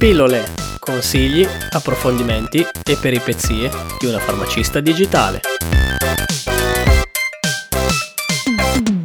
Pillole, consigli, approfondimenti e peripezie di una farmacista digitale.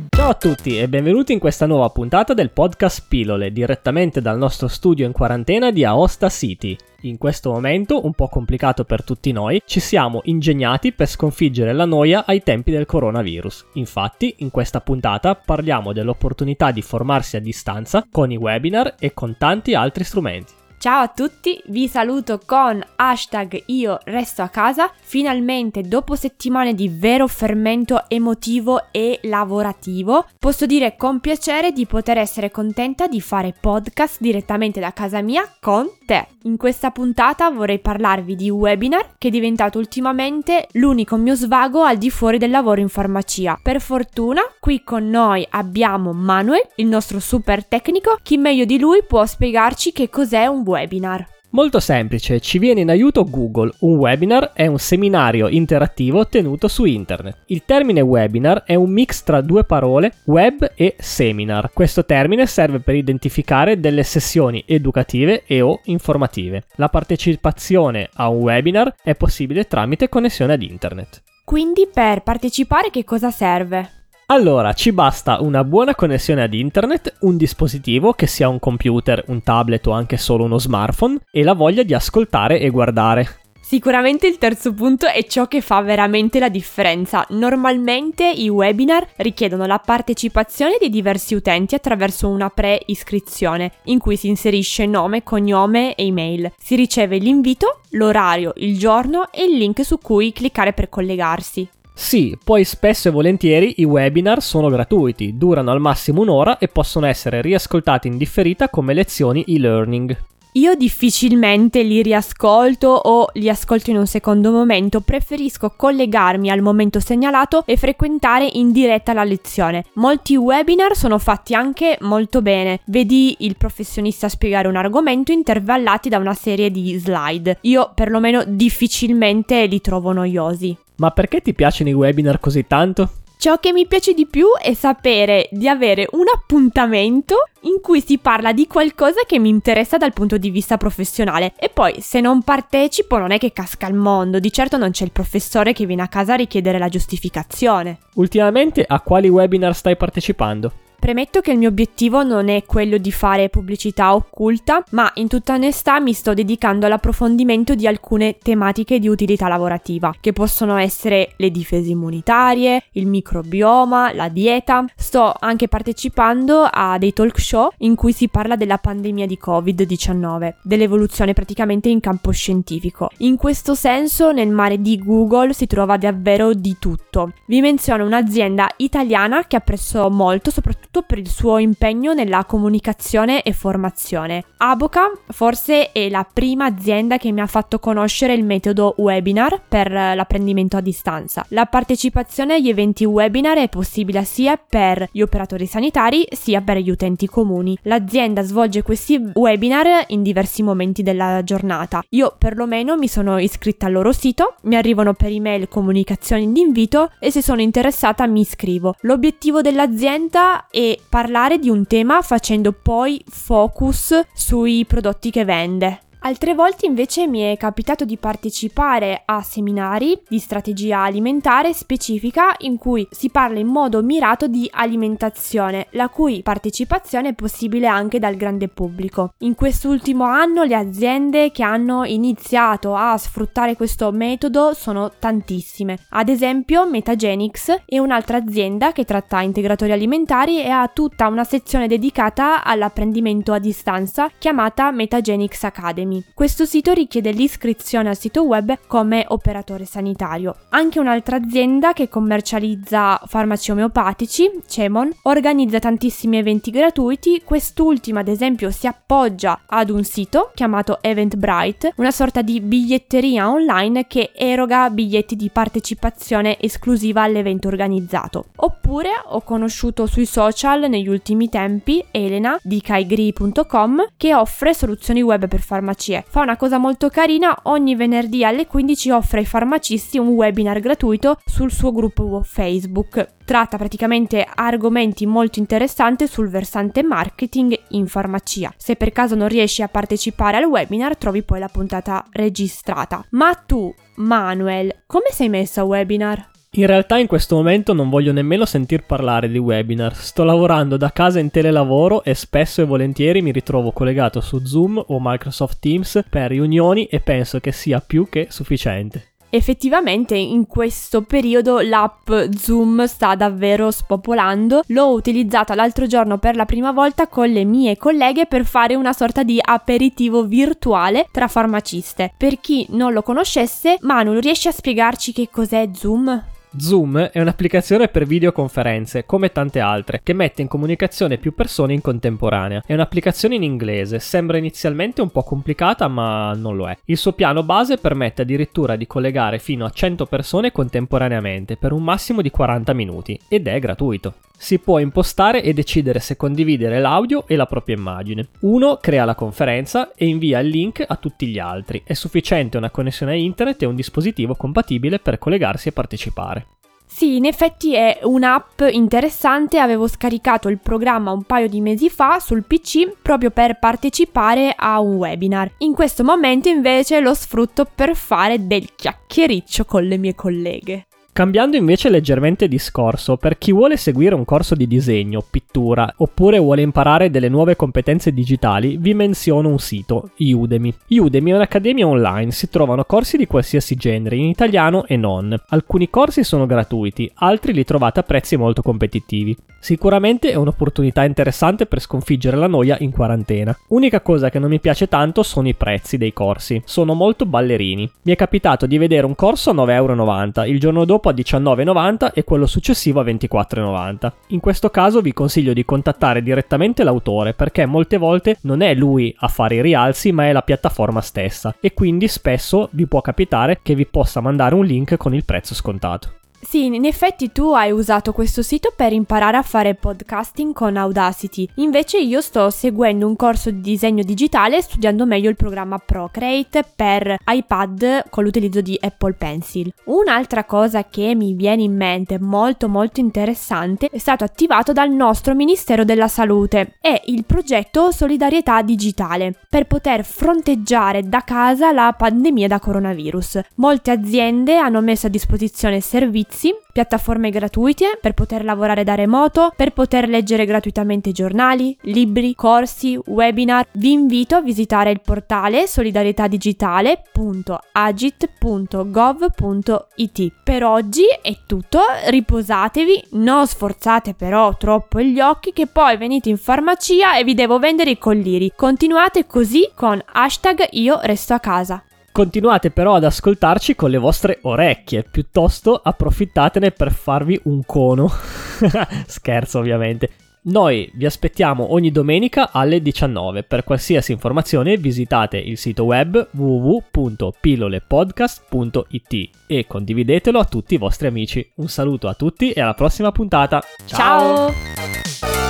Ciao a tutti e benvenuti in questa nuova puntata del podcast Pillole, direttamente dal nostro studio in quarantena di Aosta City. In questo momento, un po' complicato per tutti noi, ci siamo ingegnati per sconfiggere la noia ai tempi del coronavirus. Infatti, in questa puntata parliamo dell'opportunità di formarsi a distanza con i webinar e con tanti altri strumenti. Ciao a tutti, vi saluto con hashtag io resto a casa. Finalmente, dopo settimane di vero fermento emotivo e lavorativo, posso dire con piacere di poter essere contenta di fare podcast direttamente da casa mia con te. In questa puntata vorrei parlarvi di webinar che è diventato ultimamente l'unico mio svago al di fuori del lavoro in farmacia. Per fortuna, qui con noi abbiamo Manuel, il nostro super tecnico. Chi meglio di lui può spiegarci che cos'è un webinar? Molto semplice, ci viene in aiuto Google. Un webinar è un seminario interattivo tenuto su internet. Il termine webinar è un mix tra due parole, web e seminar. Questo termine serve per identificare delle sessioni educative e o informative. La partecipazione a un webinar è possibile tramite connessione ad internet. Quindi per partecipare che cosa serve? Allora, ci basta una buona connessione ad internet, un dispositivo che sia un computer, un tablet o anche solo uno smartphone e la voglia di ascoltare e guardare. Sicuramente il terzo punto è ciò che fa veramente la differenza. Normalmente i webinar richiedono la partecipazione di diversi utenti attraverso una pre-iscrizione in cui si inserisce nome, cognome e email. Si riceve l'invito, l'orario, il giorno e il link su cui cliccare per collegarsi. Sì, poi spesso e volentieri i webinar sono gratuiti, durano al massimo un'ora e possono essere riascoltati in differita come lezioni e-learning. Io difficilmente li riascolto o li ascolto in un secondo momento, preferisco collegarmi al momento segnalato e frequentare in diretta la lezione. Molti webinar sono fatti anche molto bene, vedi il professionista spiegare un argomento intervallati da una serie di slide. Io perlomeno difficilmente li trovo noiosi. Ma perché ti piacciono i webinar così tanto? Ciò che mi piace di più è sapere di avere un appuntamento in cui si parla di qualcosa che mi interessa dal punto di vista professionale e poi se non partecipo non è che casca il mondo, di certo non c'è il professore che viene a casa a richiedere la giustificazione. Ultimamente a quali webinar stai partecipando? Premetto che il mio obiettivo non è quello di fare pubblicità occulta, ma in tutta onestà mi sto dedicando all'approfondimento di alcune tematiche di utilità lavorativa, che possono essere le difese immunitarie, il microbioma, la dieta. Sto anche partecipando a dei talk show in cui si parla della pandemia di Covid-19, dell'evoluzione praticamente in campo scientifico. In questo senso, nel mare di Google si trova davvero di tutto. Vi menziono un'azienda italiana che apprezzo molto, soprattutto per il suo impegno nella comunicazione e formazione. Aboca forse è la prima azienda che mi ha fatto conoscere il metodo webinar per l'apprendimento a distanza. La partecipazione agli eventi webinar è possibile sia per gli operatori sanitari sia per gli utenti comuni. L'azienda svolge questi webinar in diversi momenti della giornata. Io perlomeno mi sono iscritta al loro sito, mi arrivano per email comunicazioni di invito e se sono interessata mi iscrivo. L'obiettivo dell'azienda è parlare di un tema facendo poi focus sui prodotti che vende. Altre volte invece mi è capitato di partecipare a seminari di strategia alimentare specifica in cui si parla in modo mirato di alimentazione, la cui partecipazione è possibile anche dal grande pubblico. In quest'ultimo anno le aziende che hanno iniziato a sfruttare questo metodo sono tantissime. Ad esempio Metagenics è un'altra azienda che tratta integratori alimentari e ha tutta una sezione dedicata all'apprendimento a distanza chiamata Metagenics Academy. Questo sito richiede l'iscrizione al sito web come operatore sanitario. Anche un'altra azienda che commercializza farmaci omeopatici, Cemon, organizza tantissimi eventi gratuiti. Quest'ultima, ad esempio, si appoggia ad un sito chiamato Eventbrite, una sorta di biglietteria online che eroga biglietti di partecipazione esclusiva all'evento organizzato. Oppure ho conosciuto sui social negli ultimi tempi Elena di kaigri.com che offre soluzioni web per farmaci farmacie. Fa una cosa molto carina, ogni venerdì alle 15 offre ai farmacisti un webinar gratuito sul suo gruppo Facebook. Tratta praticamente argomenti molto interessanti sul versante marketing in farmacia. Se per caso non riesci a partecipare al webinar, trovi poi la puntata registrata. Ma tu, Manuel, come sei messo a webinar? In realtà in questo momento non voglio nemmeno sentir parlare di webinar, sto lavorando da casa in telelavoro e spesso e volentieri mi ritrovo collegato su Zoom o Microsoft Teams per riunioni e penso che sia più che sufficiente. Effettivamente in questo periodo l'app Zoom sta davvero spopolando. L'ho utilizzata l'altro giorno per la prima volta con le mie colleghe per fare una sorta di aperitivo virtuale tra farmaciste. Per chi non lo conoscesse, Manu, riesci a spiegarci che cos'è Zoom? Zoom è un'applicazione per videoconferenze, come tante altre, che mette in comunicazione più persone in contemporanea. È un'applicazione in inglese, sembra inizialmente un po' complicata, ma non lo è. Il suo piano base permette addirittura di collegare fino a 100 persone contemporaneamente per un massimo di 40 minuti ed è gratuito. Si può impostare e decidere se condividere l'audio e la propria immagine. Uno crea la conferenza e invia il link a tutti gli altri. È sufficiente una connessione a internet e un dispositivo compatibile per collegarsi e partecipare. Sì, in effetti è un'app interessante, avevo scaricato il programma un paio di mesi fa sul PC proprio per partecipare a un webinar. In questo momento invece lo sfrutto per fare del chiacchiericcio con le mie colleghe. Cambiando invece leggermente discorso, per chi vuole seguire un corso di disegno, pittura oppure vuole imparare delle nuove competenze digitali, vi menziono un sito, Udemy. Udemy è un'accademia online, si trovano corsi di qualsiasi genere, in italiano e non. Alcuni corsi sono gratuiti, altri li trovate a prezzi molto competitivi. Sicuramente è un'opportunità interessante per sconfiggere la noia in quarantena. Unica cosa che non mi piace tanto sono i prezzi dei corsi, sono molto ballerini. Mi è capitato di vedere un corso a 9,90€, il giorno dopo a 19,90 e quello successivo a 24,90. In questo caso vi consiglio di contattare direttamente l'autore perché molte volte non è lui a fare i rialzi ma è la piattaforma stessa e quindi spesso vi può capitare che vi possa mandare un link con il prezzo scontato. Sì, in effetti tu hai usato questo sito per imparare a fare podcasting con Audacity, invece io sto seguendo un corso di disegno digitale studiando meglio il programma Procreate per iPad con l'utilizzo di Apple Pencil. Un'altra cosa che mi viene in mente molto molto interessante è stato attivato dal nostro Ministero della Salute, è il progetto Solidarietà Digitale per poter fronteggiare da casa la pandemia da coronavirus. Molte aziende hanno messo a disposizione servizi servizi, piattaforme gratuite per poter lavorare da remoto, per poter leggere gratuitamente giornali, libri, corsi, webinar. Vi invito a visitare il portale solidarietadigitale.agit.gov.it. Per oggi è tutto, riposatevi, non sforzate però troppo gli occhi che poi venite in farmacia e vi devo vendere i colliri. Continuate così con hashtag io resto a casa. Continuate però ad ascoltarci con le vostre orecchie, piuttosto approfittatene per farvi un cono. Scherzo ovviamente. Noi vi aspettiamo ogni domenica alle 19. Per qualsiasi informazione visitate il sito web www.pillolepodcast.it e condividetelo a tutti i vostri amici. Un saluto a tutti e alla prossima puntata. Ciao! Ciao.